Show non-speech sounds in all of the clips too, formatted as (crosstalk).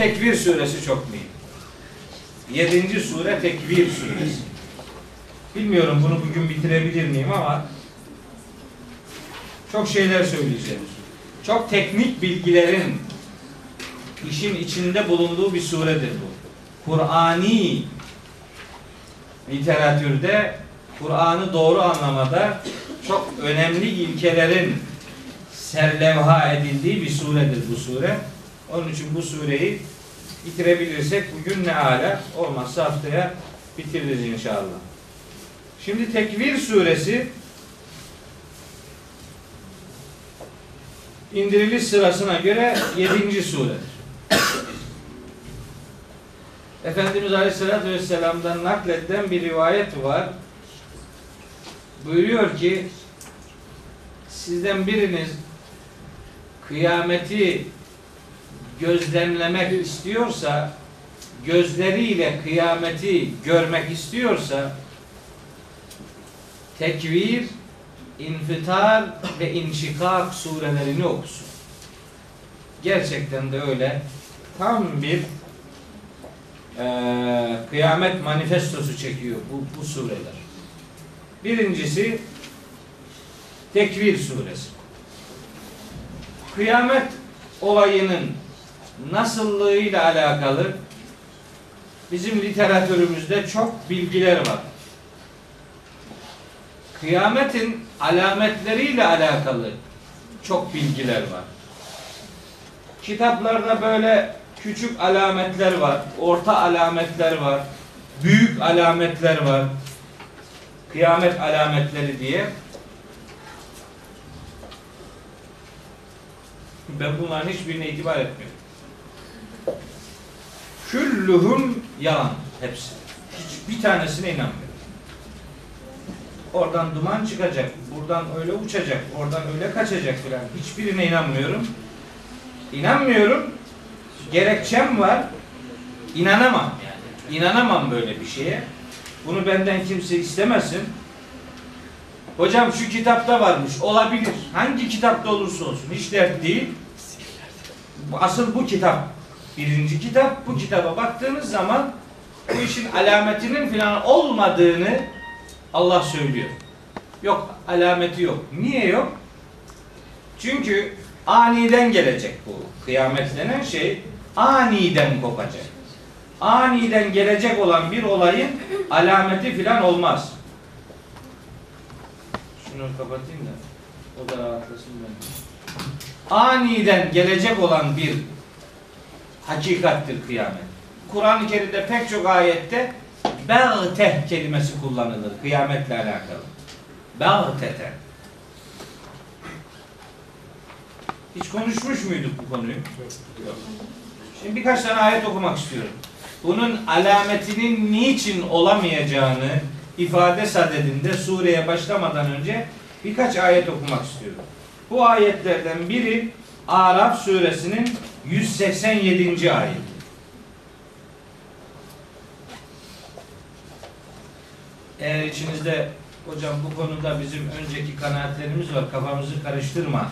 Tekvir suresi çok mühim. Yedinci sure Tekvir suresi. Bilmiyorum bunu bugün bitirebilir miyim ama çok şeyler söyleyeceğim. Çok teknik bilgilerin işin içinde bulunduğu bir suredir bu. Kur'ani literatürde Kur'an'ı doğru anlamada çok önemli ilkelerin serlevha edildiği bir suredir bu sure. Onun için bu sureyi bitirebilirsek bugün ne ala olmazsa haftaya bitiririz inşallah. Şimdi Tekvir suresi indiriliş sırasına göre 7. suredir. Efendimiz Aleyhisselatü Vesselam'dan nakledilen bir rivayet var. Buyuruyor ki sizden biriniz kıyameti gözlemlemek istiyorsa gözleriyle kıyameti görmek istiyorsa tekvir, infitar ve inşikak surelerini okusun. Gerçekten de öyle tam bir e, kıyamet manifestosu çekiyor bu, bu sureler. Birincisi Tekvir suresi. Kıyamet olayının nasıllığıyla alakalı bizim literatürümüzde çok bilgiler var. Kıyametin alametleriyle alakalı çok bilgiler var. Kitaplarda böyle küçük alametler var, orta alametler var, büyük alametler var. Kıyamet alametleri diye. Ben bunların hiçbirine itibar etmiyorum. Küllühüm yalan hepsi. Hiçbir tanesine inanmıyorum. Oradan duman çıkacak, buradan öyle uçacak, oradan öyle kaçacak filan. Hiçbirine inanmıyorum. İnanmıyorum. Gerekçem var. İnanamam yani. İnanamam böyle bir şeye. Bunu benden kimse istemesin. Hocam şu kitapta varmış. Olabilir. Hangi kitapta olursa olsun. Hiç dert değil. Asıl bu kitap. Birinci kitap. Bu kitaba baktığınız zaman bu işin alametinin filan olmadığını Allah söylüyor. Yok alameti yok. Niye yok? Çünkü aniden gelecek bu. Kıyamet denen şey aniden kopacak. Aniden gelecek olan bir olayın alameti filan olmaz. Şunu kapatayım da o da rahatlasın ben. Aniden gelecek olan bir hakikattir kıyamet. Kur'an-ı Kerim'de pek çok ayette Beğteh kelimesi kullanılır kıyametle alakalı. Beğtete. Hiç konuşmuş muyduk bu konuyu? Yok. Şimdi birkaç tane ayet okumak istiyorum. Bunun alametinin niçin olamayacağını ifade sadedinde sureye başlamadan önce birkaç ayet okumak istiyorum. Bu ayetlerden biri Araf suresinin 187. ayeti. Eğer içinizde hocam bu konuda bizim önceki kanaatlerimiz var kafamızı karıştırma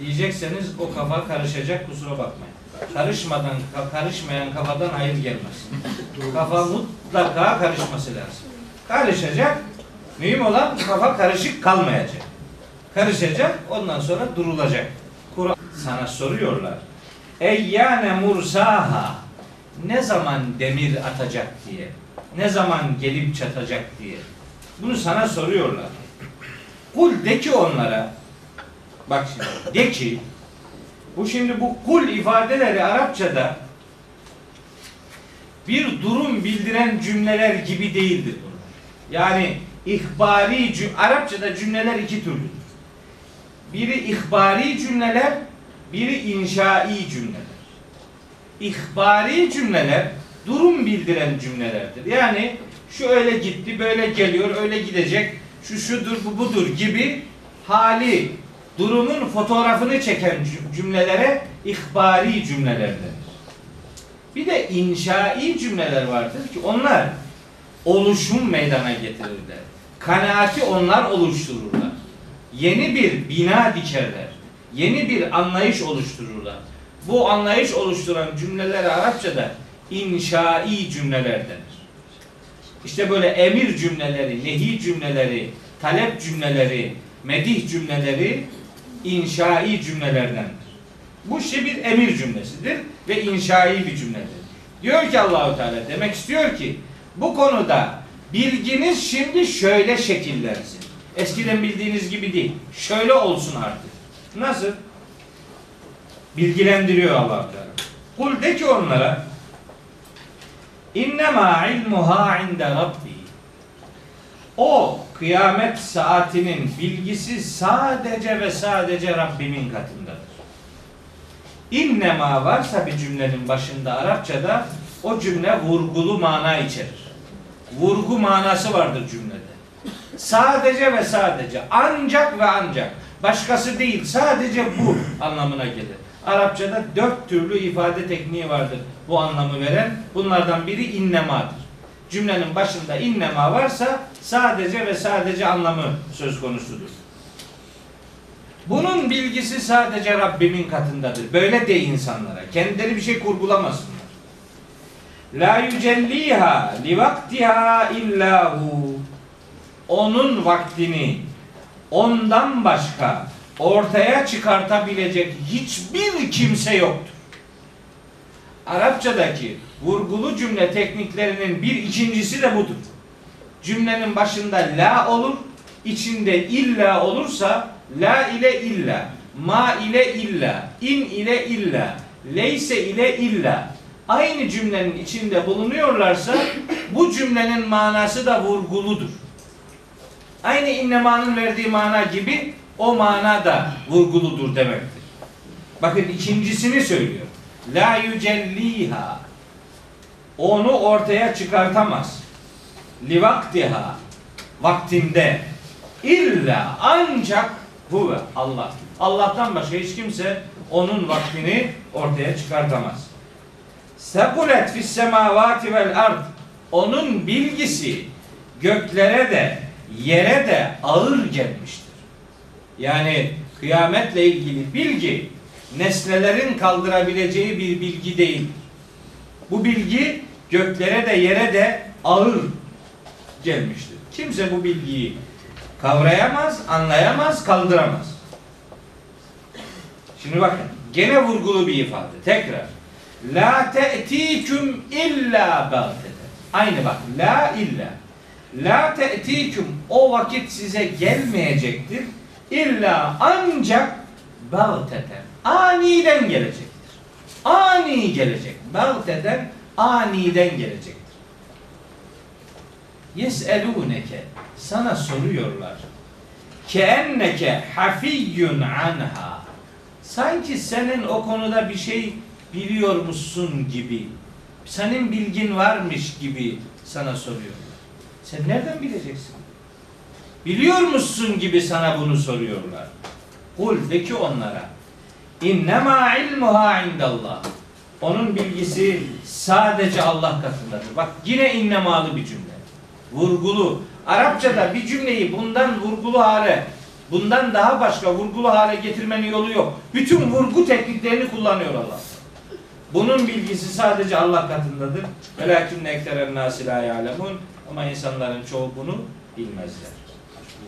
diyecekseniz o kafa karışacak kusura bakmayın. Karışmadan, karışmayan kafadan hayır gelmez. Kafa mutlaka karışması lazım. Karışacak. Mühim olan kafa karışık kalmayacak. Karışacak, ondan sonra durulacak. Kur'an sana soruyorlar. Eyyane mursaha ne zaman demir atacak diye. Ne zaman gelip çatacak diye. Bunu sana soruyorlar. Kul de ki onlara bak şimdi de ki bu şimdi bu kul ifadeleri Arapçada bir durum bildiren cümleler gibi değildir. Yani ihbari Arapçada cümleler iki türlüdür. Biri ihbari cümleler, biri inşai cümleler. İhbari cümleler durum bildiren cümlelerdir. Yani şu öyle gitti, böyle geliyor, öyle gidecek, şu şudur, bu budur gibi hali, durumun fotoğrafını çeken cümlelere ihbari cümleler denir. Bir de inşai cümleler vardır ki onlar oluşum meydana getirirler. Kanaati onlar oluştururlar. Yeni bir bina dikerler. Yeni bir anlayış oluştururlar. Bu anlayış oluşturan cümleleri Arapçada inşai cümleler denir. İşte böyle emir cümleleri, nehi cümleleri, talep cümleleri, medih cümleleri inşai cümlelerdendir. Bu işte bir emir cümlesidir ve inşai bir cümledir. Diyor ki Allahu Teala demek istiyor ki bu konuda bilginiz şimdi şöyle şekillensin. Eskiden bildiğiniz gibi değil. Şöyle olsun artık. Nasıl? Bilgilendiriyor Allah Teala. Kul de ki onlara İnnemâ ilmuhâ inde rabbi. O kıyamet saatinin bilgisi sadece ve sadece Rabbimin katındadır. İnnemâ varsa bir cümlenin başında Arapçada o cümle vurgulu mana içerir. Vurgu manası vardır cümlede. Sadece ve sadece, ancak ve ancak, başkası değil, sadece bu anlamına gelir. Arapçada dört türlü ifade tekniği vardır bu anlamı veren. Bunlardan biri innemadır. Cümlenin başında innema varsa sadece ve sadece anlamı söz konusudur. Bunun bilgisi sadece Rabbimin katındadır. Böyle de insanlara. Kendileri bir şey kurgulamasınlar. La yücelliha li vaktiha illahu. Onun vaktini ondan başka ortaya çıkartabilecek hiçbir kimse yoktur. Arapçadaki vurgulu cümle tekniklerinin bir ikincisi de budur. Cümlenin başında la olur, içinde illa olursa la ile illa, ma ile illa, in ile illa, leyse ile illa aynı cümlenin içinde bulunuyorlarsa bu cümlenin manası da vurguludur. Aynı innemanın verdiği mana gibi o mana da vurguludur demektir. Bakın ikincisini söylüyor. La yücelliha onu ortaya çıkartamaz. Li vaktiha vaktinde illa ancak huve Allah. Allah'tan başka hiç kimse onun vaktini ortaya çıkartamaz. Sekulet fis semavati vel ard. Onun bilgisi göklere de yere de ağır gelmiştir. Yani kıyametle ilgili bilgi nesnelerin kaldırabileceği bir bilgi değil. Bu bilgi göklere de yere de ağır gelmiştir. Kimse bu bilgiyi kavrayamaz, anlayamaz, kaldıramaz. Şimdi bakın gene vurgulu bir ifade. Tekrar. La te'tiküm illa bagteten. Aynı bak. La illa. La te'tiküm o vakit size gelmeyecektir. İlla ancak bagteten. Aniden gelecektir. Ani gelecek. Bagteten aniden gelecektir. Yes'elûneke sana soruyorlar. Keenneke hafiyyun anha. Sanki senin o konuda bir şey biliyormuşsun gibi. Senin bilgin varmış gibi sana soruyorlar. Sen nereden bileceksin? Biliyormuşsun gibi sana bunu soruyorlar. Kul de ki onlara İnnemâ ilmuha indallah. Onun bilgisi sadece Allah katındadır. Bak yine innemalı bir cümle. Vurgulu. Arapçada bir cümleyi bundan vurgulu hale, bundan daha başka vurgulu hale getirmenin yolu yok. Bütün vurgu tekniklerini kullanıyor Allah. Bunun bilgisi sadece Allah katındadır. Velakinne ekteren nasi la ya'lemun. Ama insanların çoğu bunu bilmezler.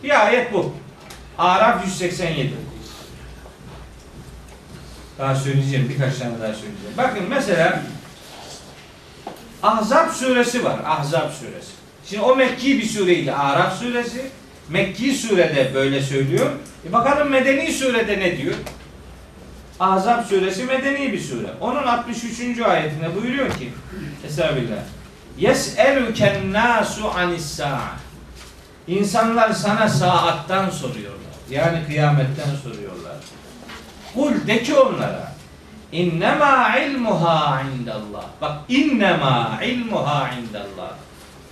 Bir ayet bu. Araf 187. Daha söyleyeceğim. Birkaç tane daha söyleyeceğim. Bakın mesela Ahzab suresi var. Ahzab suresi. Şimdi o Mekki bir sureydi. Araf suresi. Mekki surede böyle söylüyor. E bakalım Medeni surede ne diyor? Ahzab suresi medeni bir sure. Onun 63. ayetinde buyuruyor ki Estağfirullah. Yes'eluken nasu anis sa'a. İnsanlar sana saattan soruyorlar. Yani kıyametten soruyorlar. Kul de ki onlara İnnemâ ilmuha indallah. Bak innema ilmuha indallah.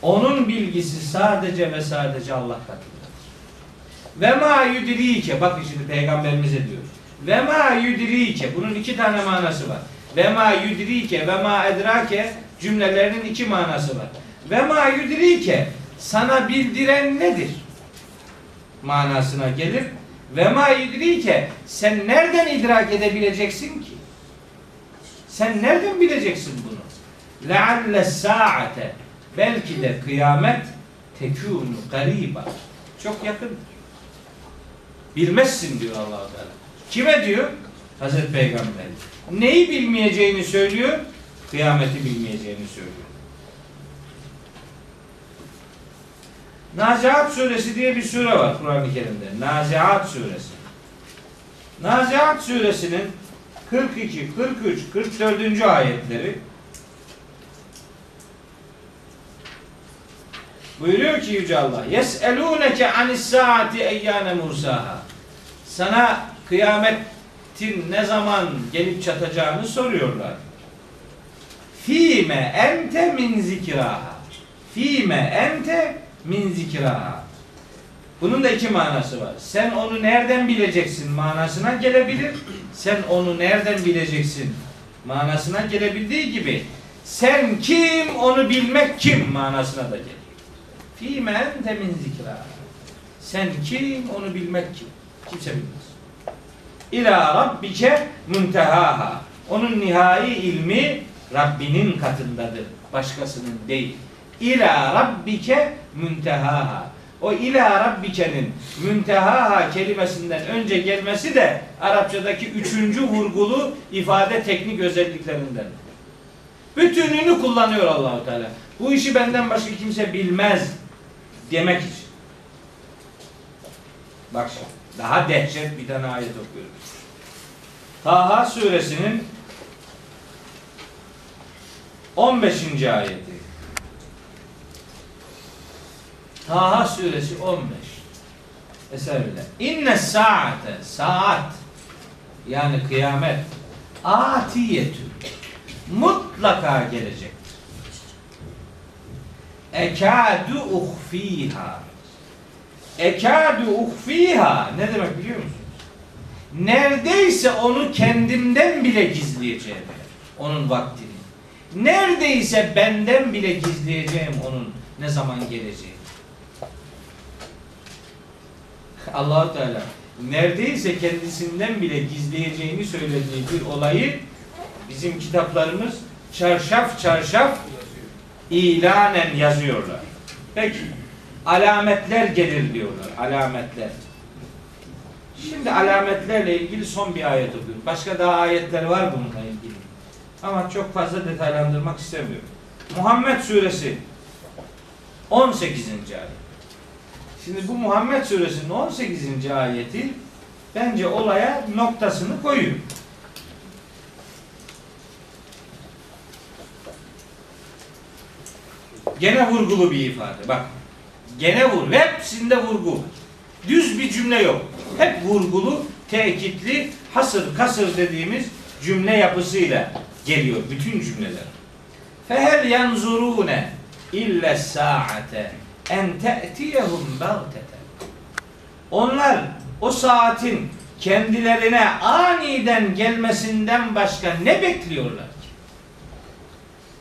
Onun bilgisi sadece ve sadece Allah katındadır. Ve ma yudrike. Bakın şimdi peygamberimize diyor. Ve ma yudrike. Bunun iki tane manası var. Ve ma yudrike ve ma edrake cümlelerinin iki manası var. Ve ma yudrike sana bildiren nedir? manasına gelir. Ve ma yudrike sen nereden idrak edebileceksin ki? Sen nereden bileceksin bunu? Lealle saate belki de kıyamet tekûnu gariba. Çok yakındır. Bilmezsin diyor allah Teala. Kime diyor? Hazreti Peygamber. Neyi bilmeyeceğini söylüyor? Kıyameti bilmeyeceğini söylüyor. Naziat suresi diye bir sure var Kur'an-ı Kerim'de. Naziat suresi. Naziat suresinin 42, 43, 44. ayetleri buyuruyor ki Yüce Allah Yes'elûneke anis saati eyyâne mursaha Sana kıyametin ne zaman gelip çatacağını soruyorlar. Fîme ente min zikraha Fîme ente min zikraha bunun da iki manası var. Sen onu nereden bileceksin manasına gelebilir. Sen onu nereden bileceksin manasına gelebildiği gibi sen kim onu bilmek kim manasına da gelir. Fîme ente min zikra. Sen kim onu bilmek kim? Kimse bilmez. İlâ rabbike muntehaha. Onun nihai ilmi Rabbinin katındadır. Başkasının değil. İlâ rabbike muntehaha. O ila rabbikenin müntehaha kelimesinden önce gelmesi de Arapçadaki üçüncü vurgulu ifade teknik özelliklerinden. Bütününü kullanıyor Allahu Teala. Bu işi benden başka kimse bilmez demek için. Bak şimdi. Daha dehşet bir tane ayet okuyorum. Taha suresinin 15. ayeti. Taha suresi 15. Eserle. İnne saate saat yani kıyamet atiyetü mutlaka gelecektir. Ekadu uhfiha Ekadu uhfiha ne demek biliyor musunuz? Neredeyse onu kendimden bile gizleyeceğim. Onun vaktini. Neredeyse benden bile gizleyeceğim onun ne zaman geleceği. Allahu Teala neredeyse kendisinden bile gizleyeceğini söylediği bir olayı bizim kitaplarımız çarşaf çarşaf ilanen yazıyorlar. Peki alametler gelir diyorlar. Alametler. Şimdi alametlerle ilgili son bir ayet okuyorum. Başka daha ayetler var bununla. Ama çok fazla detaylandırmak istemiyorum. Muhammed suresi 18. ayet. Şimdi bu Muhammed suresinin 18. ayeti bence olaya noktasını koyuyor. Gene vurgulu bir ifade. Bak. Gene vur. Hepsinde vurgu. Düz bir cümle yok. Hep vurgulu, tekitli, hasır kasır dediğimiz cümle yapısıyla geliyor bütün cümleler. Fehel yanzurune illa saate en te'tiyehum bagteten. Onlar o saatin kendilerine aniden gelmesinden başka ne bekliyorlar ki?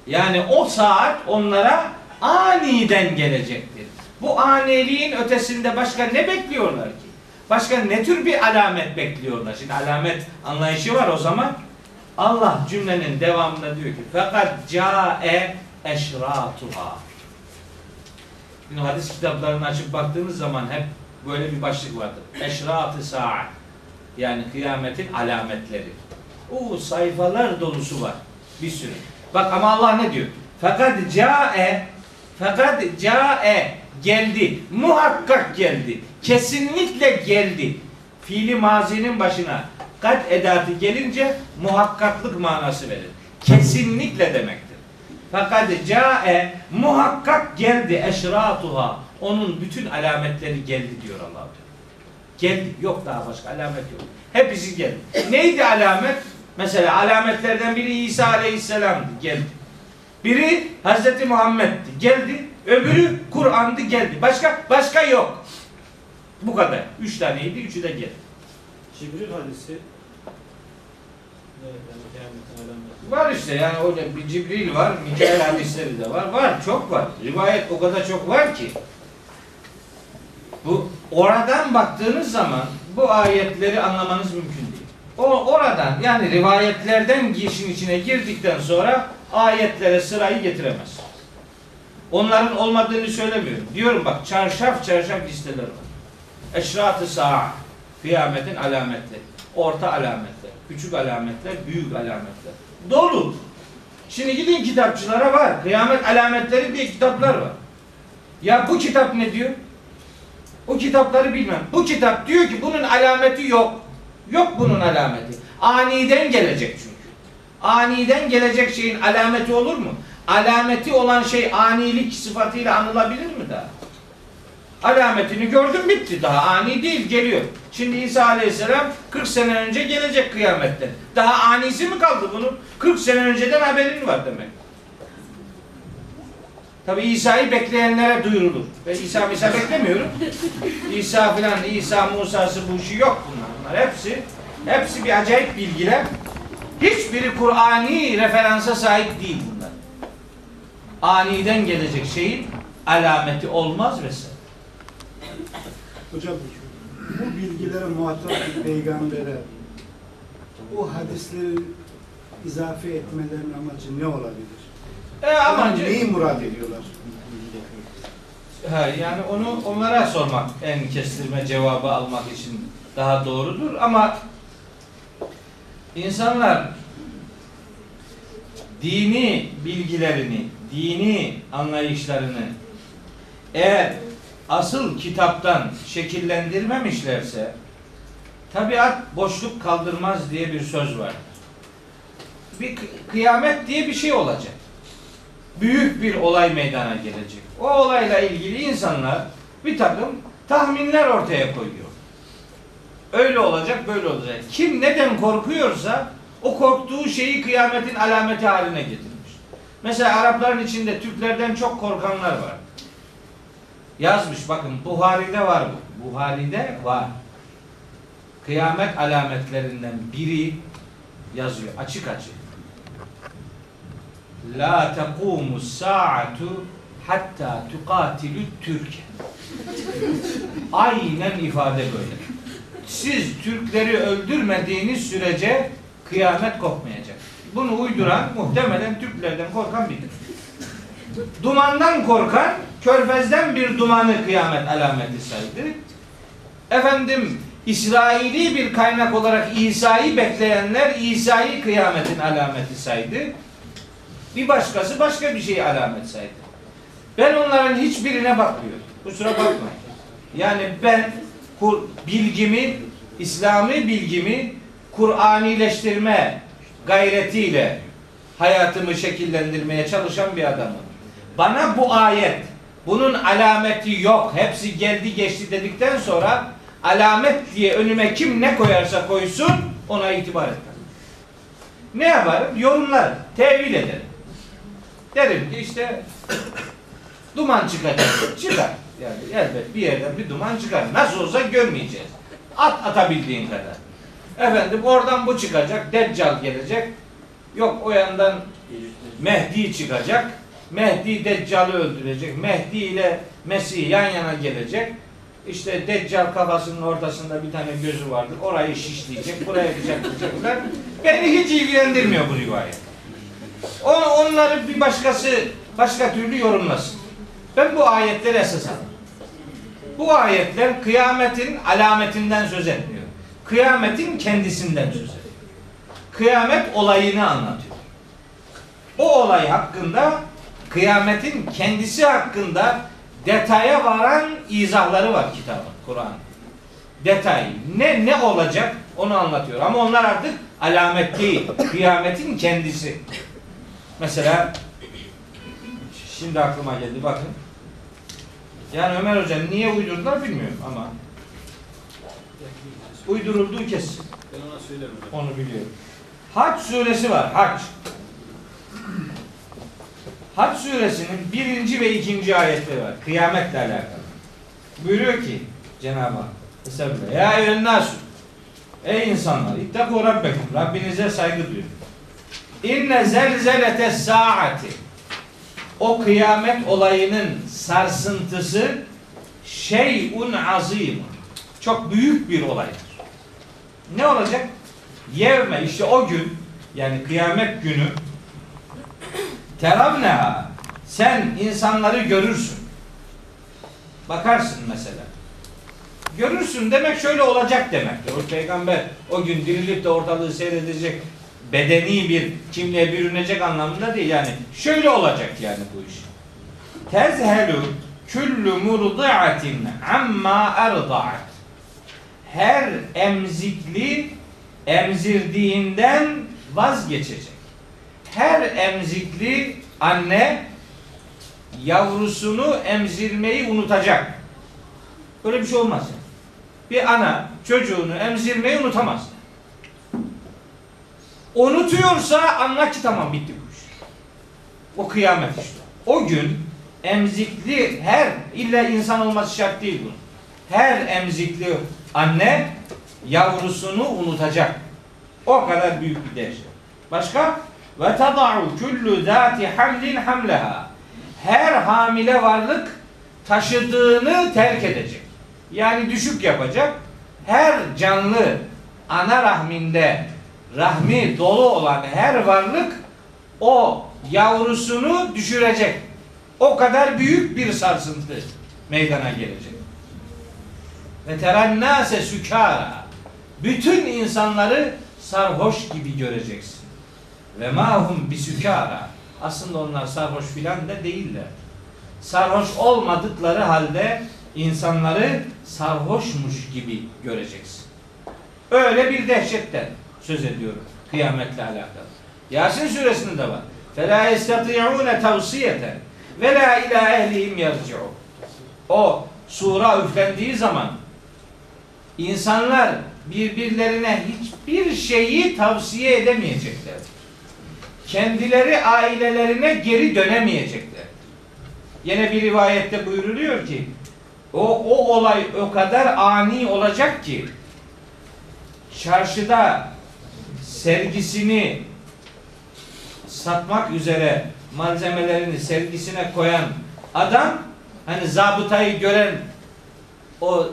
Yani o saat onlara aniden gelecektir. Bu aniliğin ötesinde başka ne bekliyorlar ki? Başka ne tür bir alamet bekliyorlar? Şimdi alamet anlayışı var o zaman. Allah cümlenin devamında diyor ki fakat cae eşratuha. Şimdi hadis kitaplarını açıp baktığınız zaman hep böyle bir başlık vardır. Eşrat-ı saat. Yani kıyametin alametleri. O sayfalar dolusu var. Bir sürü. Bak ama Allah ne diyor? Fakat cae fakat cae geldi. Muhakkak geldi. Kesinlikle geldi. Fiili mazinin başına kat edatı gelince muhakkaklık manası verir. Kesinlikle demektir. Fakat cae muhakkak geldi eşratuha. Onun bütün alametleri geldi diyor Allah Teala. Geldi. Yok daha başka alamet yok. Hepsi geldi. Neydi alamet? Mesela alametlerden biri İsa Aleyhisselam'dı. Geldi. Biri Hazreti Muhammed'di. Geldi. Öbürü Kur'an'dı geldi. Başka başka yok. Bu kadar. Üç taneydi. Üçü de geldi. Cibril hadisi. Var işte yani öyle bir Cibril var, Mikail hadisleri de var. Var, çok var. Rivayet o kadar çok var ki. Bu oradan baktığınız zaman bu ayetleri anlamanız mümkün değil. O oradan yani rivayetlerden işin içine girdikten sonra ayetlere sırayı getiremez. Onların olmadığını söylemiyorum. Diyorum bak çarşaf çarşaf listeler var. Eşrat-ı sa'a, kıyametin alametleri, orta alametler, küçük alametler, büyük alametler. Dolu. Şimdi gidin kitapçılara var. Kıyamet alametleri diye kitaplar var. Ya bu kitap ne diyor? O kitapları bilmem. Bu kitap diyor ki bunun alameti yok. Yok bunun alameti. Aniden gelecek çünkü. Aniden gelecek şeyin alameti olur mu? Alameti olan şey anilik sıfatıyla anılabilir mi daha? Alametini gördüm bitti daha ani değil geliyor. Şimdi İsa Aleyhisselam 40 sene önce gelecek kıyametten. Daha anisi mi kaldı bunun? 40 sene önceden haberin var demek. Tabi İsa'yı bekleyenlere duyurulur. Ve İsa İsa beklemiyorum. İsa filan, İsa Musa'sı bu işi yok bunlar. Bunlar hepsi hepsi bir acayip bilgiler. Hiçbiri Kur'ani referansa sahip değil bunlar. Aniden gelecek şeyin alameti olmaz vesaire. Hocam bu bilgilere muhatap bir peygambere o hadisleri izafe etmelerin amacı ne olabilir? E amacı, neyi murad ediyorlar? Ha, yani onu onlara sormak en kestirme cevabı almak için daha doğrudur ama insanlar dini bilgilerini, dini anlayışlarını eğer asıl kitaptan şekillendirmemişlerse tabiat boşluk kaldırmaz diye bir söz var. Bir kı- kıyamet diye bir şey olacak büyük bir olay meydana gelecek. O olayla ilgili insanlar bir takım tahminler ortaya koyuyor. Öyle olacak, böyle olacak. Kim neden korkuyorsa o korktuğu şeyi kıyametin alameti haline getirmiş. Mesela Arapların içinde Türklerden çok korkanlar var. Yazmış bakın Buhari'de var bu. Buhari'de var. Kıyamet alametlerinden biri yazıyor açık açık. La tekumu sa'atu hatta tuqatilu Türk. Aynen ifade böyle. Siz Türkleri öldürmediğiniz sürece kıyamet kopmayacak. Bunu uyduran muhtemelen Türklerden korkan biridir. Dumandan korkan körfezden bir dumanı kıyamet alameti saydı. Efendim İsraili bir kaynak olarak İsa'yı bekleyenler İsa'yı kıyametin alameti saydı. Bir başkası başka bir şeyi alamet saydı. Ben onların hiçbirine bakmıyorum. Kusura bakmayın. Yani ben bilgimi, İslami bilgimi Kur'anileştirme gayretiyle hayatımı şekillendirmeye çalışan bir adamım. Bana bu ayet, bunun alameti yok, hepsi geldi geçti dedikten sonra alamet diye önüme kim ne koyarsa koysun ona itibar etmem. Ne yaparım? Yorumlarım, tevil ederim. Derim ki işte duman çıkacak. Çıkar. Yani elbet bir yerden bir duman çıkar. Nasıl olsa görmeyeceğiz. At atabildiğin kadar. Efendim oradan bu çıkacak. Deccal gelecek. Yok o yandan Mehdi çıkacak. Mehdi Deccal'ı öldürecek. Mehdi ile Mesih yan yana gelecek. İşte Deccal kafasının ortasında bir tane gözü vardır. Orayı şişleyecek. Buraya bıçaklayacaklar. Beni hiç ilgilendirmiyor bu rivayet. O, onları bir başkası başka türlü yorumlasın. Ben bu ayetleri esas aldım. Bu ayetler kıyametin alametinden söz etmiyor. Kıyametin kendisinden söz ediyor. Kıyamet olayını anlatıyor. O olay hakkında kıyametin kendisi hakkında detaya varan izahları var kitabın, Kur'an. Detay. Ne ne olacak onu anlatıyor. Ama onlar artık alamet değil. Kıyametin kendisi. Mesela şimdi aklıma geldi bakın. Yani Ömer Hocam niye uydurdular bilmiyorum ama uydurulduğu kesin. Ben ona söylerim. Onu biliyorum. Hac suresi var. Hac. Hac suresinin birinci ve ikinci ayetleri var. Kıyametle alakalı. Buyuruyor ki Cenab-ı Hak Estağfirullah. Ya eyyühennâsü Ey insanlar ittaku rabbekum Rabbinize saygı duyun. İnne zelzelete saati o kıyamet olayının sarsıntısı şeyun azim. Çok büyük bir olaydır. Ne olacak? Yevme işte o gün yani kıyamet günü teravneha sen insanları görürsün. Bakarsın mesela. Görürsün demek şöyle olacak demektir. O peygamber o gün dirilip de ortalığı seyredecek bedeni bir kimliğe bürünecek anlamında değil yani. Şöyle olacak yani bu iş. Tezhelu küllü murdi'atin amma erda'at. Her emzikli emzirdiğinden vazgeçecek. Her emzikli anne yavrusunu emzirmeyi unutacak. Böyle bir şey olmaz. yani. Bir ana çocuğunu emzirmeyi unutamaz. Unutuyorsa anla ki tamam bitti bu iş. O kıyamet işte. O gün emzikli her illa insan olması şart değil bu. Her emzikli anne yavrusunu unutacak. O kadar büyük bir dehşet. Başka? Ve tada'u kullu zati hamlin hamleha. Her hamile varlık taşıdığını terk edecek. Yani düşük yapacak. Her canlı ana rahminde rahmi dolu olan her varlık o yavrusunu düşürecek. O kadar büyük bir sarsıntı meydana gelecek. Ve terennase sükara. Bütün insanları sarhoş gibi göreceksin. Ve mahum bisükara. Aslında onlar sarhoş filan da değiller. Sarhoş olmadıkları halde insanları sarhoşmuş gibi göreceksin. Öyle bir dehşetten söz ediyorum kıyametle alakalı. Yasin suresinde de var. فَلَا يَسْتَطِيعُونَ تَوْسِيَةً وَلَا اِلَى اَهْلِهِمْ يَرْجِعُونَ O sura üflendiği zaman insanlar birbirlerine hiçbir şeyi tavsiye edemeyecekler. Kendileri ailelerine geri dönemeyecekler. Yine bir rivayette buyuruluyor ki o, o olay o kadar ani olacak ki çarşıda sergisini satmak üzere malzemelerini sergisine koyan adam hani zabıtayı gören o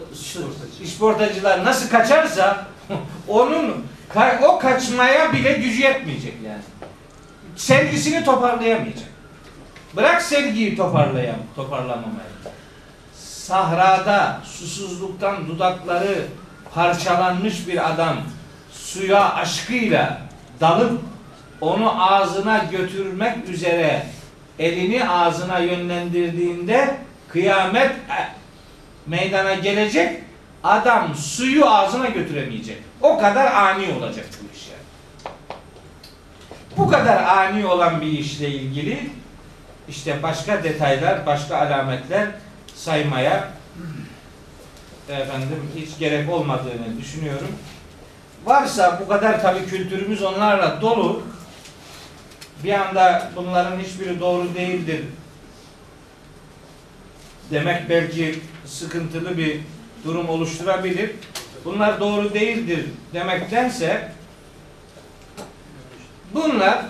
işportacılar nasıl kaçarsa (laughs) onun o kaçmaya bile gücü yetmeyecek yani. Sergisini toparlayamayacak. Bırak sergiyi toparlayam, toparlamamayı. Sahrada susuzluktan dudakları parçalanmış bir adam suya aşkıyla dalıp onu ağzına götürmek üzere elini ağzına yönlendirdiğinde kıyamet e, meydana gelecek adam suyu ağzına götüremeyecek. O kadar ani olacak bu iş yani. Bu kadar ani olan bir işle ilgili işte başka detaylar, başka alametler saymaya efendim hiç gerek olmadığını düşünüyorum. Varsa bu kadar tabii kültürümüz onlarla dolu. Bir anda bunların hiçbiri doğru değildir demek belki sıkıntılı bir durum oluşturabilir. Bunlar doğru değildir demektense bunlar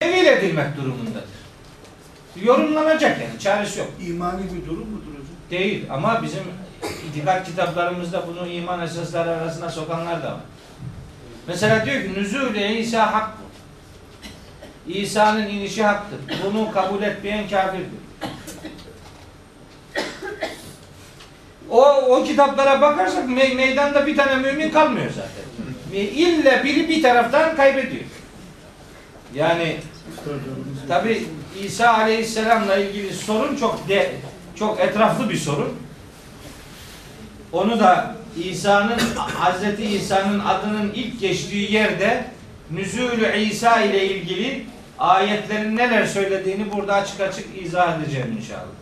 tevil edilmek durumundadır. Yorumlanacak yani çaresi yok. İmani bir durum mudur hocam? Değil ama bizim itikat kitaplarımızda bunu iman esasları arasına sokanlar da var. Mesela diyor ki nüzul-i İsa haktır. İsa'nın inişi haktır. Bunu kabul etmeyen kafirdir. O, o kitaplara bakarsak me- meydanda bir tane mümin kalmıyor zaten. Ve İlle biri bir taraftan kaybediyor. Yani Tabi İsa Aleyhisselam'la ilgili sorun çok de, çok etraflı bir sorun. Onu da İsa'nın (coughs) Hazreti İsa'nın adının ilk geçtiği yerde Nüzulü İsa ile ilgili ayetlerin neler söylediğini burada açık açık izah edeceğim inşallah.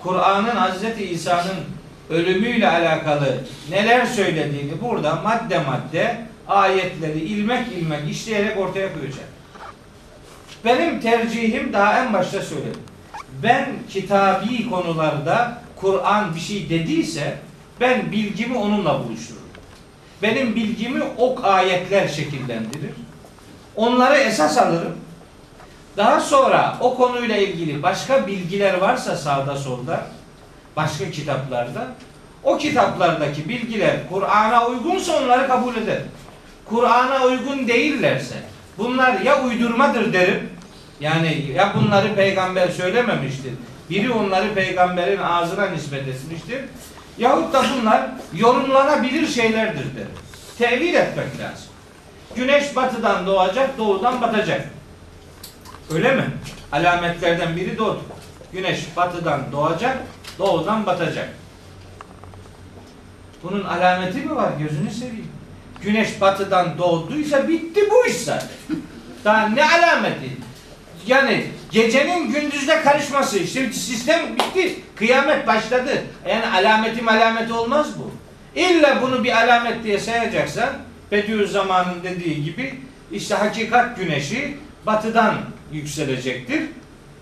Kur'an'ın Hazreti İsa'nın ölümüyle alakalı neler söylediğini burada madde madde ayetleri ilmek ilmek işleyerek ortaya koyacağım. Benim tercihim daha en başta söyledim. Ben kitabi konularda Kur'an bir şey dediyse ben bilgimi onunla buluştururum. Benim bilgimi ok ayetler şekillendirir. Onları esas alırım. Daha sonra o konuyla ilgili başka bilgiler varsa sağda solda, başka kitaplarda O kitaplardaki bilgiler Kur'an'a uygunsa onları kabul ederim. Kur'an'a uygun değillerse bunlar ya uydurmadır derim. Yani ya bunları peygamber söylememiştir. Biri onları peygamberin ağzına nispet etmiştir. Yahut da bunlar yorumlanabilir şeylerdir derim. Tevil etmek lazım. Güneş batıdan doğacak, doğudan batacak. Öyle mi? Alametlerden biri doğdu. Güneş batıdan doğacak, doğudan batacak. Bunun alameti mi var? Gözünü seveyim. Güneş batıdan doğduysa bitti bu iş zaten. Daha ne alameti? Yani gecenin gündüzle karışması işte sistem bitti. Kıyamet başladı. Yani alameti alameti olmaz bu. İlla bunu bir alamet diye sayacaksan Bediüzzaman'ın dediği gibi işte hakikat güneşi batıdan yükselecektir.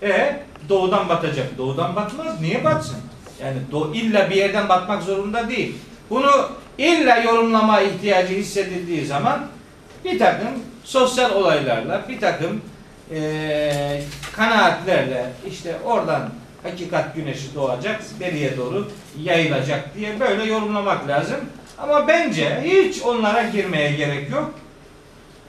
E doğudan batacak. Doğudan batmaz. Niye batsın? Yani do illa bir yerden batmak zorunda değil. Bunu illa yorumlama ihtiyacı hissedildiği zaman bir takım sosyal olaylarla, bir takım eee kanaatlerle işte oradan hakikat güneşi doğacak, beriye doğru yayılacak diye böyle yorumlamak lazım. Ama bence hiç onlara girmeye gerek yok.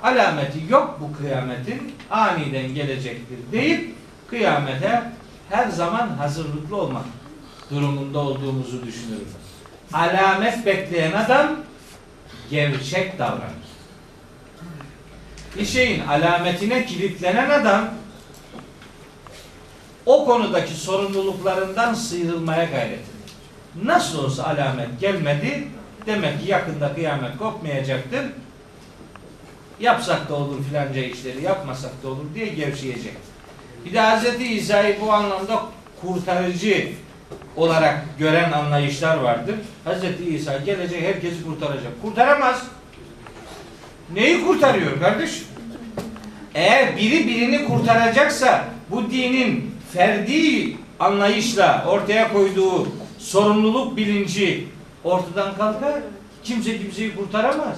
Alameti yok bu kıyametin aniden gelecektir deyip kıyamete her zaman hazırlıklı olmak durumunda olduğumuzu düşünüyorum. Alamet bekleyen adam gevşek davranır. Bir şeyin alametine kilitlenen adam o konudaki sorumluluklarından sıyrılmaya gayret eder. Nasıl olsa alamet gelmedi, demek ki yakında kıyamet kopmayacaktır. Yapsak da olur filanca işleri, yapmasak da olur diye gevşeyecek. Bir de Hz. İsa'yı bu anlamda kurtarıcı olarak gören anlayışlar vardır. Hz. İsa gelecek herkesi kurtaracak. Kurtaramaz. Neyi kurtarıyor kardeş? Eğer biri birini kurtaracaksa bu dinin ferdi anlayışla ortaya koyduğu sorumluluk bilinci ortadan kalkar. Kimse kimseyi kurtaramaz.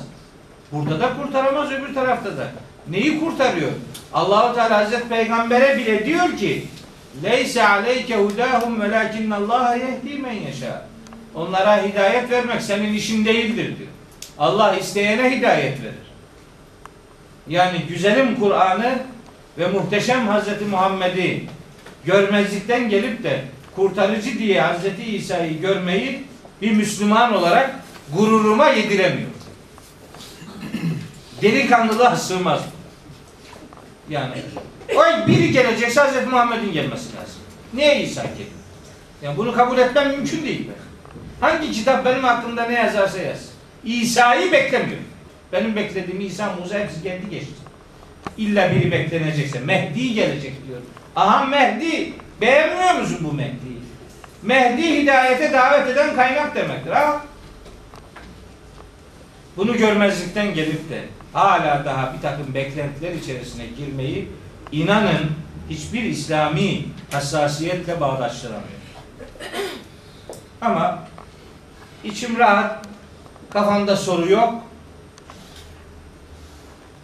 Burada da kurtaramaz öbür tarafta da. Neyi kurtarıyor? Allahu Teala Hazreti Peygamber'e bile diyor ki Leyse aleyke hudahum velakinne Allah yehdi men yeşâ. Onlara hidayet vermek senin işin değildir diyor. Allah isteyene hidayet verir. Yani güzelim Kur'an'ı ve muhteşem Hazreti Muhammed'i görmezlikten gelip de kurtarıcı diye Hazreti İsa'yı görmeyi bir Müslüman olarak gururuma yediremiyor. Delikanlılığa sığmaz. Yani o biri gelecekse Hazreti Muhammed'in gelmesi lazım. Niye İsa geliyor? Yani bunu kabul etmem mümkün değil. Ben. Hangi kitap benim hakkımda ne yazarsa yaz. İsa'yı beklemiyorum. Benim beklediğim İsa, Musa hepsi geldi geçti. İlla biri beklenecekse. Mehdi gelecek diyor. Aha Mehdi. Beğenmiyor musun bu Mehdi'yi? Mehdi hidayete davet eden kaynak demektir. Ha? Bunu görmezlikten gelip de hala daha bir takım beklentiler içerisine girmeyi inanın hiçbir İslami hassasiyetle bağdaştıramıyor. Ama içim rahat, kafamda soru yok.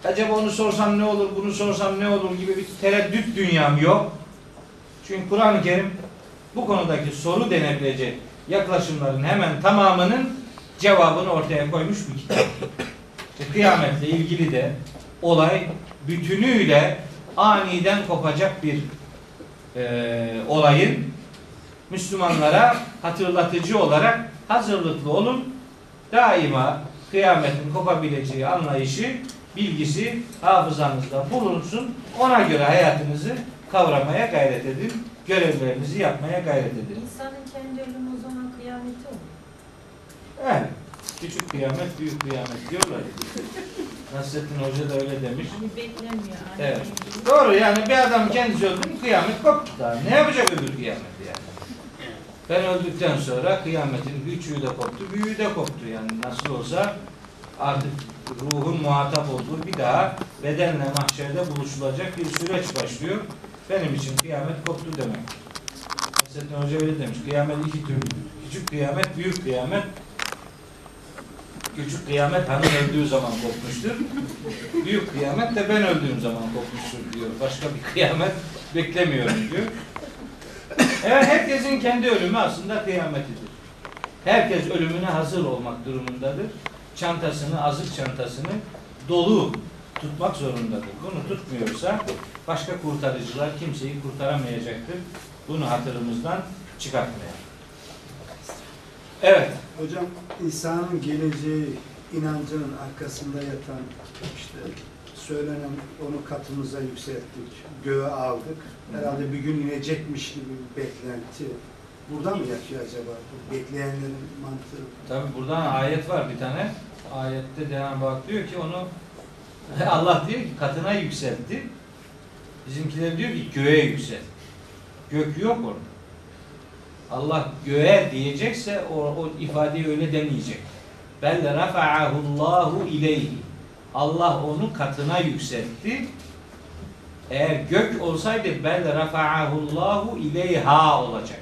Acaba onu sorsam ne olur, bunu sorsam ne olur gibi bir tereddüt dünyam yok. Çünkü Kur'an-ı Kerim bu konudaki soru denebilecek yaklaşımların hemen tamamının cevabını ortaya koymuş bir kitap. İşte kıyametle ilgili de olay bütünüyle aniden kopacak bir e, olayın Müslümanlara hatırlatıcı olarak hazırlıklı olun. Daima kıyametin kopabileceği anlayışı, bilgisi hafızanızda bulunsun. Ona göre hayatınızı kavramaya gayret edin. Görevlerinizi yapmaya gayret edin. İnsanın kendi ölümü o zaman kıyameti olur. Evet. Küçük kıyamet, büyük kıyamet diyorlar. Nasrettin Hoca da öyle demiş. Hani beklemiyor. Evet. Doğru yani bir adam kendisi öldü mü kıyamet koptu daha. Ne yapacak öbür kıyamet yani? Ben öldükten sonra kıyametin küçüğü de koptu, büyüğü de koptu yani nasıl olsa artık ruhun muhatap olduğu bir daha bedenle mahşerde buluşulacak bir süreç başlıyor. Benim için kıyamet koptu demek. Nasrettin Hoca öyle demiş. Kıyamet iki türlü. Küçük kıyamet, büyük kıyamet. Küçük kıyamet hanım öldüğü zaman kopmuştur. Büyük kıyamet de ben öldüğüm zaman kopmuştur diyor. Başka bir kıyamet beklemiyorum diyor. Evet herkesin kendi ölümü aslında kıyametidir. Herkes ölümüne hazır olmak durumundadır. Çantasını, azık çantasını dolu tutmak zorundadır. Bunu tutmuyorsa başka kurtarıcılar kimseyi kurtaramayacaktır. Bunu hatırımızdan çıkartmayalım. Evet. Hocam insanın geleceği inancının arkasında yatan işte söylenen onu katımıza yükselttik, göğe aldık. Herhalde bir gün inecekmiş gibi bir beklenti. Buradan mı yatıyor acaba? Bu bekleyenlerin mantığı. Tabi buradan ayet var bir tane. Ayette Cenab-ı Hak diyor ki onu (laughs) Allah diyor ki katına yükseltti. Bizimkiler diyor ki göğe yükselt. Gök yok orada. Allah göğe diyecekse o, o ifadeyi öyle demeyecek. Bel rafa'ahu Allahu ileyhi. Allah onu katına yükseltti. Eğer gök olsaydı bel rafa'ahu Allahu ileyha olacaktı.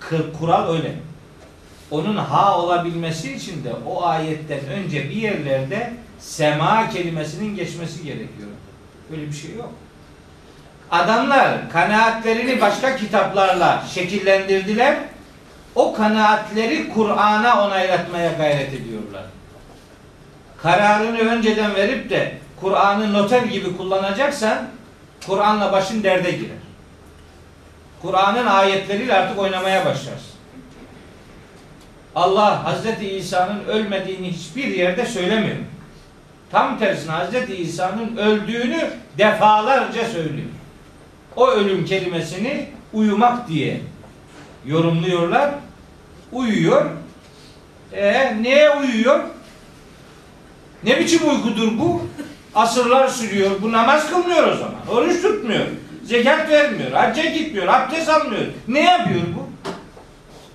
Kır- Kural öyle. Onun ha olabilmesi için de o ayetten önce bir yerlerde sema kelimesinin geçmesi gerekiyor. Böyle bir şey yok. Adamlar kanaatlerini başka kitaplarla şekillendirdiler. O kanaatleri Kur'an'a onaylatmaya gayret ediyorlar. Kararını önceden verip de Kur'an'ı noter gibi kullanacaksan Kur'an'la başın derde girer. Kur'an'ın ayetleriyle artık oynamaya başlarsın. Allah Hazreti İsa'nın ölmediğini hiçbir yerde söylemiyor. Tam tersine Hazreti İsa'nın öldüğünü defalarca söylüyor. O ölüm kelimesini uyumak diye yorumluyorlar. Uyuyor. E neye uyuyor? Ne biçim uykudur bu? Asırlar sürüyor. Bu namaz kılmıyor o zaman. Oruç tutmuyor. Zekat vermiyor. Hacca gitmiyor. Abdest almıyor. Ne yapıyor bu?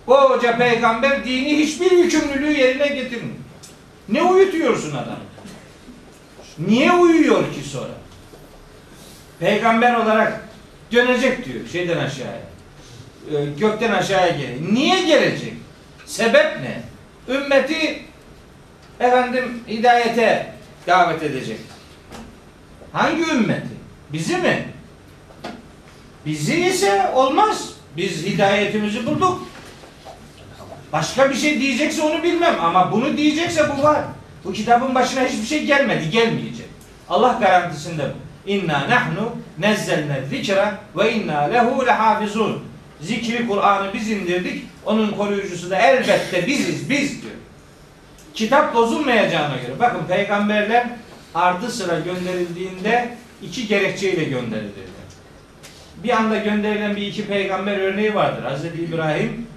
O hoca peygamber dini hiçbir yükümlülüğü yerine getirmiyor. Ne uyutuyorsun adamı? Niye uyuyor ki sonra? Peygamber olarak dönecek diyor şeyden aşağıya. Ee, gökten aşağıya gelecek. Niye gelecek? Sebep ne? Ümmeti efendim hidayete davet edecek. Hangi ümmeti? Bizi mi? Bizi ise olmaz. Biz hidayetimizi bulduk. Başka bir şey diyecekse onu bilmem ama bunu diyecekse bu var. Bu kitabın başına hiçbir şey gelmedi, gelmeyecek. Allah garantisinde bu. İnna nahnu nezzelne zikra ve inna lehu lehafizun. Zikri Kur'an'ı biz indirdik. Onun koruyucusu da elbette biziz, biz diyor. Kitap bozulmayacağına göre. Bakın peygamberler ardı sıra gönderildiğinde iki gerekçeyle gönderilirler. Bir anda gönderilen bir iki peygamber örneği vardır. Hazreti İbrahim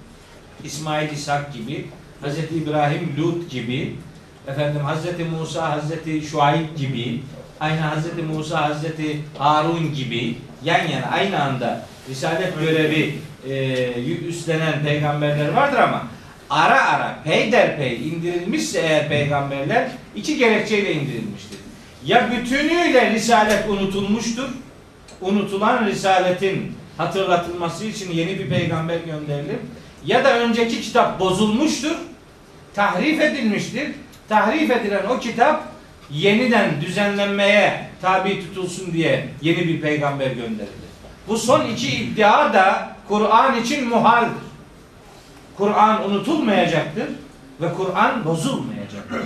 İsmail İshak gibi, Hazreti İbrahim Lut gibi, efendim Hazreti Musa Hazreti Şuayb gibi, aynı Hazreti Musa Hazreti Harun gibi yan yana aynı anda risalet görevi e, üstlenen peygamberler vardır ama ara ara peyderpey indirilmişse eğer peygamberler iki gerekçeyle indirilmiştir. Ya bütünüyle risalet unutulmuştur. Unutulan risaletin hatırlatılması için yeni bir peygamber gönderilir. Ya da önceki kitap bozulmuştur. Tahrif edilmiştir. Tahrif edilen o kitap yeniden düzenlenmeye tabi tutulsun diye yeni bir peygamber gönderilir. Bu son iki iddia da Kur'an için muhaldir. Kur'an unutulmayacaktır ve Kur'an bozulmayacaktır.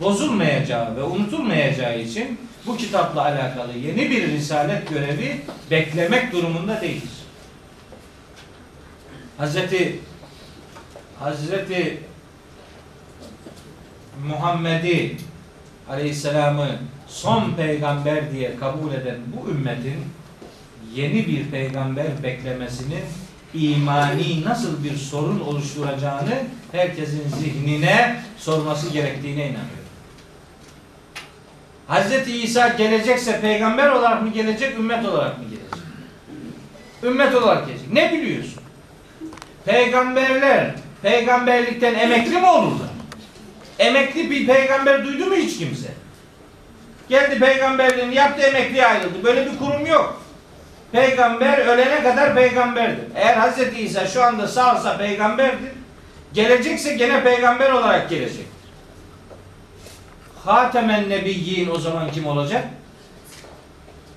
Bozulmayacağı ve unutulmayacağı için bu kitapla alakalı yeni bir risalet görevi beklemek durumunda değiliz. Hazreti Hazreti Muhammed'i Aleyhisselam'ı son peygamber diye kabul eden bu ümmetin yeni bir peygamber beklemesinin imani nasıl bir sorun oluşturacağını herkesin zihnine sorması gerektiğine inanıyorum. Hazreti İsa gelecekse peygamber olarak mı gelecek, ümmet olarak mı gelecek? Ümmet olarak gelecek. Ne biliyorsun? Peygamberler peygamberlikten emekli mi olurlar? Emekli bir peygamber duydu mu hiç kimse? Geldi peygamberliğini yaptı emekliye ayrıldı. Böyle bir kurum yok. Peygamber ölene kadar peygamberdir. Eğer Hazreti İsa şu anda sağsa peygamberdir. Gelecekse gene peygamber olarak gelecek. Hatemen Nebiyyin o zaman kim olacak?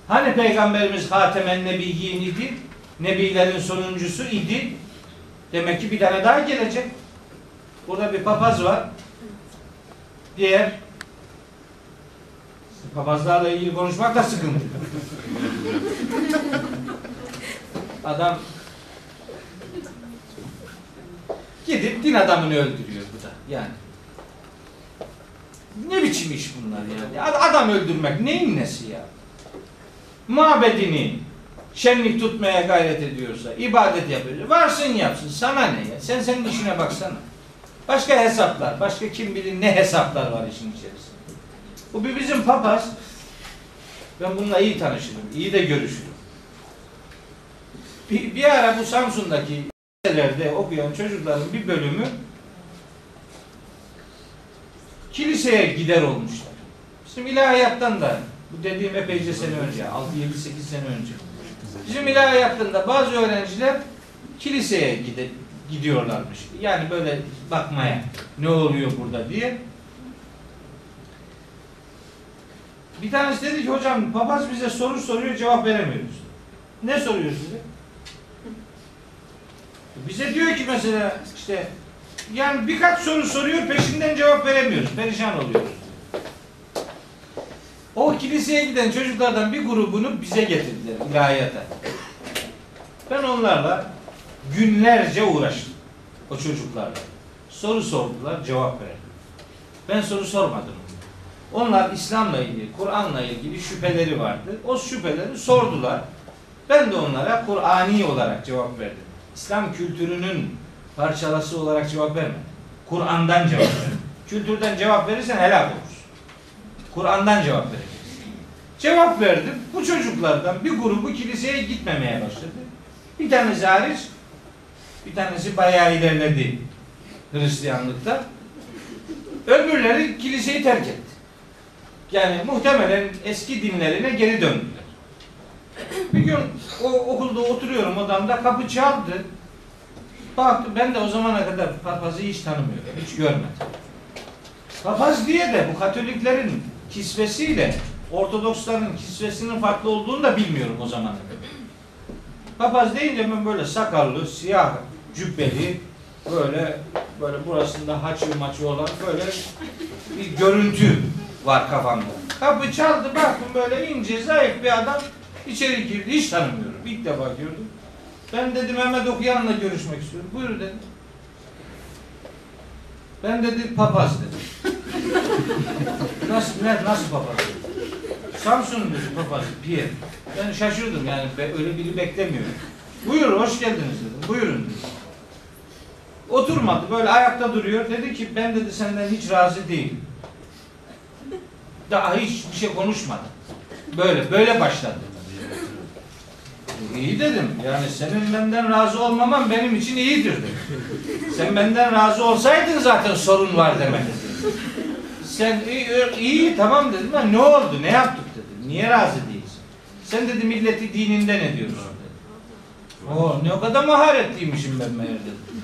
Hani peygamberimiz Hatemen Nebiyyin idi? Nebilerin sonuncusu idi. Demek ki bir tane daha gelecek. Burada bir papaz var. Diğer papazlarla ilgili konuşmak da sıkıntı. Adam gidip din adamını öldürüyor bu da yani. Ne biçim iş bunlar yani? Ad- Adam öldürmek neyin nesi ya? Mabedini şenlik tutmaya gayret ediyorsa, ibadet yapıyor. Varsın yapsın. Sana ne ya? Sen senin işine baksana. Başka hesaplar, başka kim bilir ne hesaplar var işin içerisinde. Bu bir bizim papaz. Ben bununla iyi tanışırım, iyi de görüşürüm. Bir, bir ara bu Samsun'daki liselerde okuyan çocukların bir bölümü kiliseye gider olmuşlar. Bizim ilahiyattan da bu dediğim epeyce sene önce, 6-7-8 sene önce. Bizim ilahiyattan da bazı öğrenciler kiliseye gide, gidiyorlarmış. Yani böyle bakmaya ne oluyor burada diye. Bir tanesi dedi ki hocam papaz bize soru soruyor cevap veremiyoruz. Ne soruyor size? Bize diyor ki mesela işte yani birkaç soru soruyor peşinden cevap veremiyoruz. Perişan oluyoruz. O kiliseye giden çocuklardan bir grubunu bize getirdiler ilahiyata. Ben onlarla günlerce uğraştım. O çocuklarla. Soru sordular, cevap verdim. Ben soru sormadım. Onlar İslam'la ilgili, Kur'an'la ilgili şüpheleri vardı. O şüpheleri sordular. Ben de onlara Kur'ani olarak cevap verdim. İslam kültürünün parçalası olarak cevap vermedim. Kur'an'dan cevap verdim. Kültürden cevap verirsen helak olursun. Kur'an'dan cevap vereceksin. Cevap verdim. Bu çocuklardan bir grubu kiliseye gitmemeye başladı. Bir tanesi hariç, bir tanesi bayağı ilerledi Hristiyanlıkta. Öbürleri kiliseyi terk etti. Yani muhtemelen eski dinlerine geri döndüler. Bir gün o okulda oturuyorum odamda kapı çaldı. Baktım ben de o zamana kadar papazı hiç tanımıyorum. Hiç görmedim. Papaz diye de bu Katoliklerin kisvesiyle Ortodoksların kisvesinin farklı olduğunu da bilmiyorum o kadar. Papaz deyince ben böyle sakallı, siyah, cübbeli, böyle böyle burasında haçı maçı olan böyle bir görüntü var kafamda. Kapı çaldı baktım böyle ince zayıf bir adam içeri girdi hiç tanımıyorum. İlk defa gördüm. Ben dedim Mehmet Okuyan'la görüşmek istiyorum. Buyur dedim. Ben dedi papaz dedim. (laughs) nasıl ne, nasıl papaz? Samsun dedi papaz Pierre. Ben şaşırdım yani öyle biri beklemiyorum. Buyur hoş geldiniz dedim. Buyurun dedi. Oturmadı böyle ayakta duruyor. Dedi ki ben dedi senden hiç razı değilim. Daha hiç bir şey konuşmadı. Böyle böyle başladı. İyi dedim. Yani senin benden razı olmaman benim için iyidir dedim. Sen benden razı olsaydın zaten sorun var demek. Sen iyi, iyi tamam dedim. Ben ne oldu? Ne yaptık dedim. Niye razı değilsin? Sen dedi milleti dininden ediyorsun dedi. O ne kadar maharetliymişim ben meğer dedim.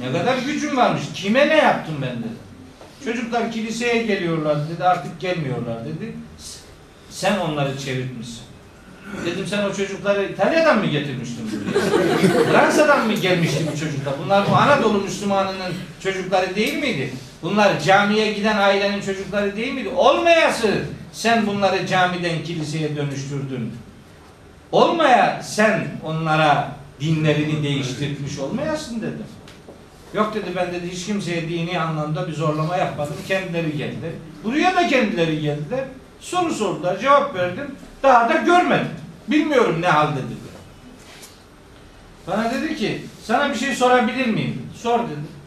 Ne kadar gücüm varmış. Kime ne yaptım ben dedim. Çocuklar kiliseye geliyorlar dedi. Artık gelmiyorlar dedi. Sen onları çevirtmişsin. Dedim sen o çocukları İtalya'dan mı getirmiştin buraya? (laughs) Fransa'dan mı gelmişti bu çocuklar? Bunlar bu Anadolu Müslümanının çocukları değil miydi? Bunlar camiye giden ailenin çocukları değil miydi? Olmayası sen bunları camiden kiliseye dönüştürdün. Olmaya sen onlara dinlerini değiştirmiş olmayasın dedim. Yok dedi ben dedi hiç kimseye dini anlamda bir zorlama yapmadım. Kendileri geldiler. Buraya da kendileri geldiler. Soru sordular, cevap verdim. Daha da görmedim. Bilmiyorum ne haldedir. Bana dedi ki, sana bir şey sorabilir miyim? Sor dedi.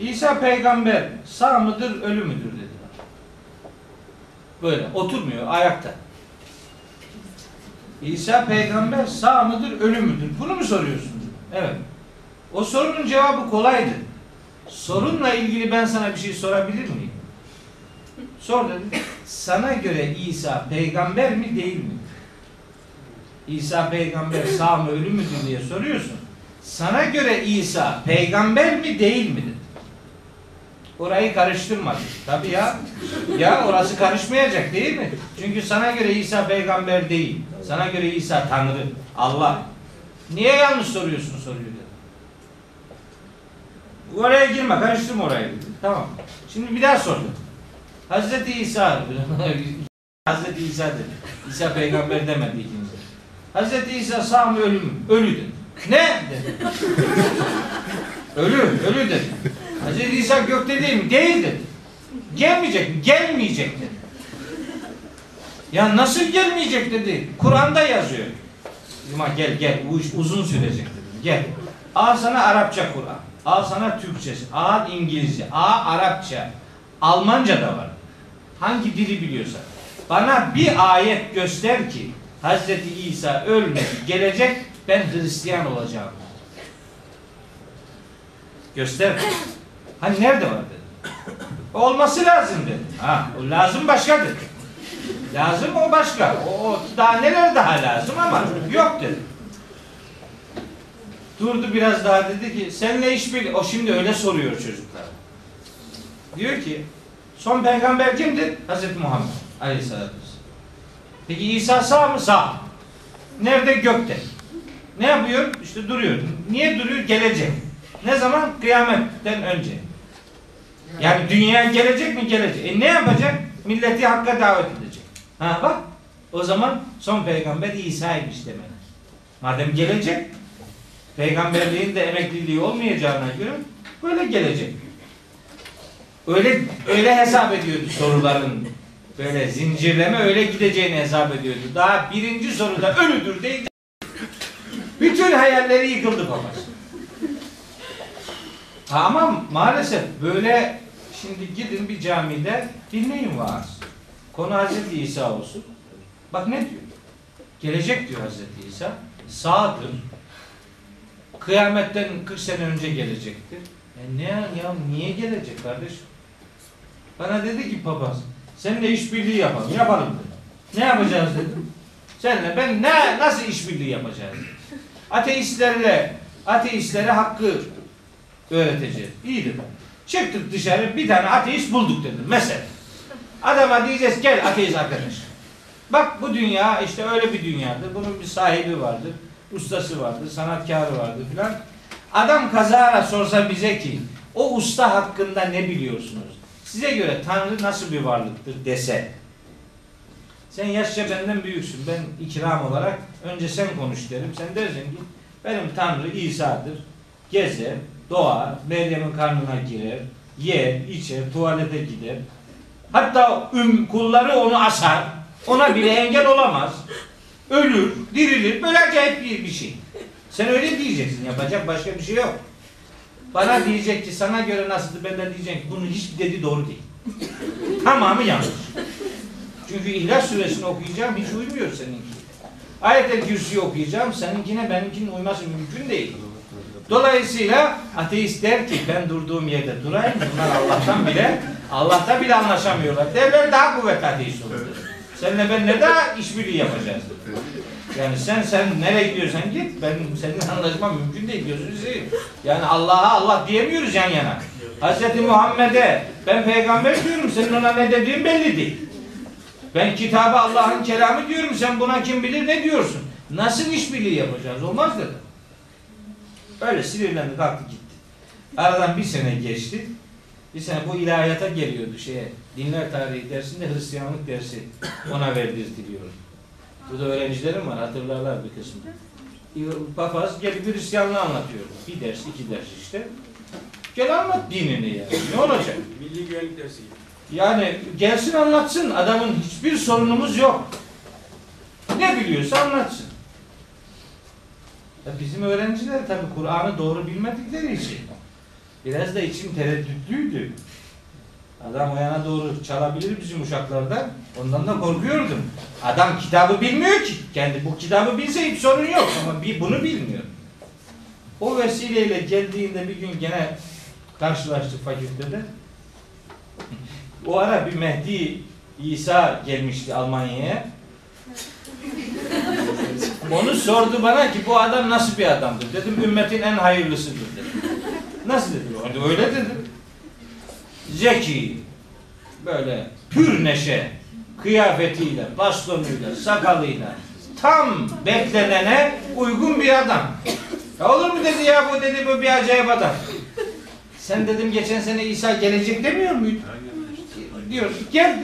İsa peygamber sağ mıdır, ölü müdür dedi. Böyle oturmuyor, ayakta. İsa peygamber sağ mıdır, ölü müdür? Bunu mu soruyorsun? Evet. O sorunun cevabı kolaydı. Sorunla ilgili ben sana bir şey sorabilir miyim? Sor dedim. Sana göre İsa peygamber mi değil mi? İsa peygamber sağ mı ölü müdür diye soruyorsun. Sana göre İsa peygamber mi değil mi. Orayı karıştırmadı. Tabii ya. Ya orası karışmayacak değil mi? Çünkü sana göre İsa peygamber değil. Sana göre İsa Tanrı. Allah. Niye yanlış soruyorsun soruyor. Oraya girme, karıştırma orayı. dedi. Tamam. Şimdi bir daha sordum. Hazreti İsa, (laughs) Hazreti İsa dedi. İsa peygamber demedi ikinci. Hazreti İsa sağ mı ölü mü? Ölü dedi. Ne? dedi. (laughs) ölü, ölü dedi. Hazreti İsa gökte değil mi? Değil dedi. Gelmeyecek? Gelmeyecek dedi. Ya nasıl gelmeyecek dedi. Kur'an'da yazıyor. Ama gel gel bu iş uzun sürecek dedim. Gel. Al sana Arapça Kur'an. Al sana Türkçesi. Al İngilizce. Al Arapça. Almanca da var. Hangi dili biliyorsan. Bana bir ayet göster ki Hazreti İsa ölmedi. Gelecek ben Hristiyan olacağım. Göster. Hani nerede var dedi. Olması lazım dedi. Ha, o lazım başkadır. Lazım o başka. O, o daha neler daha lazım ama yok dedi. Durdu biraz daha dedi ki seninle işbirliği o şimdi öyle soruyor çocuklar. Diyor ki son peygamber kimdir? Hazreti Muhammed Aleyhisselatü Vesselam. Peki İsa sağ mı? Sağ. Nerede? Gökte. Ne yapıyor? İşte duruyor. Niye duruyor? Gelecek. Ne zaman? Kıyametten önce. Yani dünyaya gelecek mi? Gelecek. E ne yapacak? Milleti hakka davet edecek. Ha bak. O zaman son peygamber İsa'ymış demek. Madem gelecek, peygamberliğin de emekliliği olmayacağına göre böyle gelecek. Öyle öyle hesap ediyordu soruların. Böyle zincirleme öyle gideceğini hesap ediyordu. Daha birinci soruda ölüdür deyince bütün hayalleri yıkıldı babası. Ama maalesef böyle şimdi gidin bir camide dinleyin vaaz. Konu Hazreti İsa olsun. Bak ne diyor? Gelecek diyor Hazreti İsa. Sağdır. Kıyametten 40 sene önce gelecektir. E ne ya, niye gelecek kardeşim? Bana dedi ki papaz seninle işbirliği yapalım. Yapalım dedi. Ne yapacağız dedim. Seninle ben ne nasıl işbirliği yapacağız? dedi. Ateistlerle ateistlere hakkı öğreteceğiz. İyi dedim. Çıktık dışarı bir tane ateist bulduk dedim. Mesela. Adama diyeceğiz gel ateist arkadaş. Bak bu dünya işte öyle bir dünyadır. Bunun bir sahibi vardır. Ustası vardır, sanatkarı vardır filan. Adam kazara sorsa bize ki o usta hakkında ne biliyorsunuz? Size göre Tanrı nasıl bir varlıktır dese. Sen yaşça benden büyüksün. Ben ikram olarak önce sen konuş derim. Sen dersin ki benim Tanrı İsa'dır. Gezer, doğar, Meryem'in karnına girer, yer, içer, tuvalete gider. Hatta üm kulları onu asar. Ona bile engel olamaz. Ölür, dirilir. Böyle acayip bir, bir şey. Sen öyle diyeceksin. Yapacak başka bir şey yok. Bana diyecek ki sana göre nasıldı ben de diyeceğim ki bunun hiç dedi doğru değil. (laughs) Tamamı yanlış. Çünkü İhlas suresini okuyacağım hiç uymuyor seninki. Ayet-el Kürsü'yü okuyacağım seninkine benimkinin uyması mümkün değil. Dolayısıyla ateist der ki ben durduğum yerde durayım. Bunlar Allah'tan bile Allah'ta bile anlaşamıyorlar. Derler daha kuvvetli ateist olur. Seninle ben ne daha işbirliği yapacağız. Yani sen sen nereye gidiyorsan git. Ben seninle anlaşmam mümkün değil. Gözünü seveyim. Yani Allah'a Allah diyemiyoruz yan yana. Hz. Muhammed'e ben peygamber diyorum. Senin ona ne dediğin belli değil. Ben kitabı Allah'ın kelamı diyorum. Sen buna kim bilir ne diyorsun? Nasıl işbirliği yapacağız? Olmaz dedim. Öyle sinirlendi kalktı gitti. Aradan bir sene geçti. Bir sene bu ilahiyata geliyordu şeye. Dinler tarihi dersinde Hristiyanlık dersi ona verdirtiliyor. Burada öğrencilerim var hatırlarlar bir kısmı. Papaz gelip Hristiyanlığı anlatıyor. Bir ders, iki ders işte. Gel anlat dinini ya. Ne olacak? Milli güvenlik dersi gibi. Yani gelsin anlatsın. Adamın hiçbir sorunumuz yok. Ne biliyorsa anlatsın. Ya bizim öğrenciler tabi Kur'an'ı doğru bilmedikleri için biraz da içim tereddütlüydü. Adam o doğru çalabilir bizim uşaklardan. Ondan da korkuyordum. Adam kitabı bilmiyor ki. Kendi bu kitabı bilse hiç sorun yok ama bir bunu bilmiyor. O vesileyle geldiğinde bir gün gene karşılaştık fakültede. O ara bir Mehdi İsa gelmişti Almanya'ya. Onu sordu bana ki bu adam nasıl bir adamdır? Dedim ümmetin en hayırlısıdır dedim. Nasıl dedi? Öyle dedi. Zeki, böyle pür neşe, kıyafetiyle, bastonuyla, sakalıyla tam beklenene uygun bir adam. Ya olur mu dedi ya bu dedi bu bir acayip adam. Sen dedim geçen sene İsa gelecek demiyor muydu? Diyor geldi.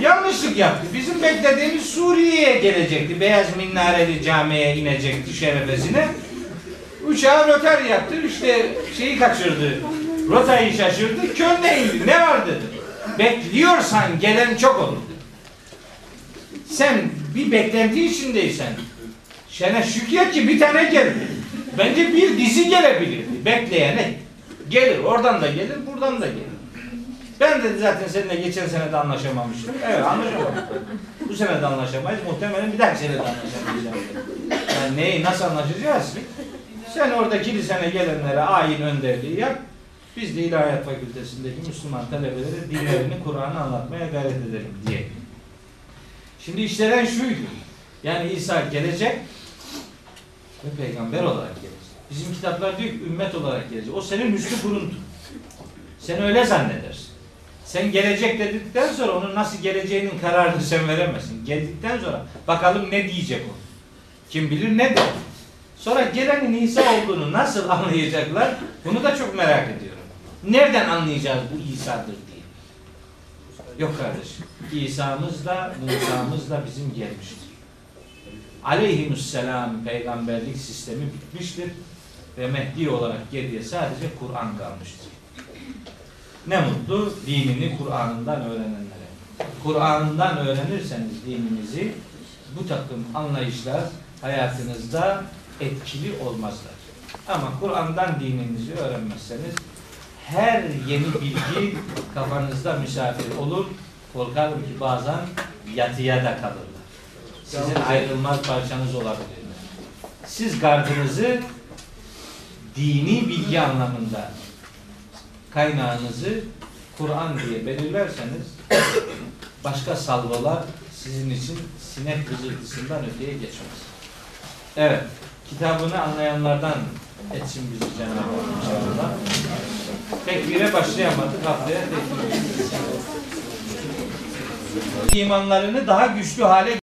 Yanlışlık yaptı. Bizim beklediğimiz Suriye'ye gelecekti. Beyaz Minareli Camii'ye inecekti şerefesine. Uçağı röter yaptı. İşte şeyi kaçırdı. Rotayı şaşırdı. Köln'e indi. Ne var dedi. Bekliyorsan gelen çok olur dedi. Sen bir beklenti içindeysen Şene şükret ki bir tane geldi. Bence bir dizi gelebilirdi. Bekleyene gelir. Oradan da gelir, buradan da gelir. Ben de zaten seninle geçen sene de anlaşamamıştım. Evet anlaşamadık. Bu sene de anlaşamayız. Muhtemelen bir dahaki sene de anlaşamayacağız. Yani neyi nasıl anlaşacağız? Sen orada kilisene gelenlere ayin önderliği yap. Biz de İlahiyat Fakültesindeki Müslüman talebelere dinlerini, Kur'an'ı anlatmaya gayret edelim diye. Şimdi işlenen şuydu. Yani İsa gelecek ve peygamber olarak gelecek. Bizim kitaplar diyor ki ümmet olarak gelecek. O senin üstü kuruntu. Sen öyle zannedersin. Sen gelecek dedikten sonra onun nasıl geleceğinin kararını sen veremezsin. Geldikten sonra bakalım ne diyecek o. Kim bilir ne der. Sonra gelenin İsa olduğunu nasıl anlayacaklar? Bunu da çok merak ediyorum. Nereden anlayacağız bu İsa'dır diye. Yok kardeşim. İsa'mız da Musa'mız da bizim gelmiştir. Aleyhisselam peygamberlik sistemi bitmiştir ve Mehdi olarak geriye sadece Kur'an kalmıştır. Ne mutlu dinini Kur'an'ından öğrenenlere. Kur'an'dan öğrenirseniz dininizi bu takım anlayışlar hayatınızda etkili olmazlar. Ama Kur'an'dan dininizi öğrenmezseniz her yeni bilgi kafanızda misafir olur. Korkarım ki bazen yatıya da kalırlar. Sizin ayrılmaz parçanız olabilirler. Siz gardınızı dini bilgi anlamında kaynağınızı Kur'an diye belirlerseniz başka salvolar sizin için sinek vızıltısından öteye geçmez. Evet, kitabını anlayanlardan etsin bizi Cenab-ı Hak inşallah. Tekbire başlayamadık, haftaya tekbir. İmanlarını daha güçlü hale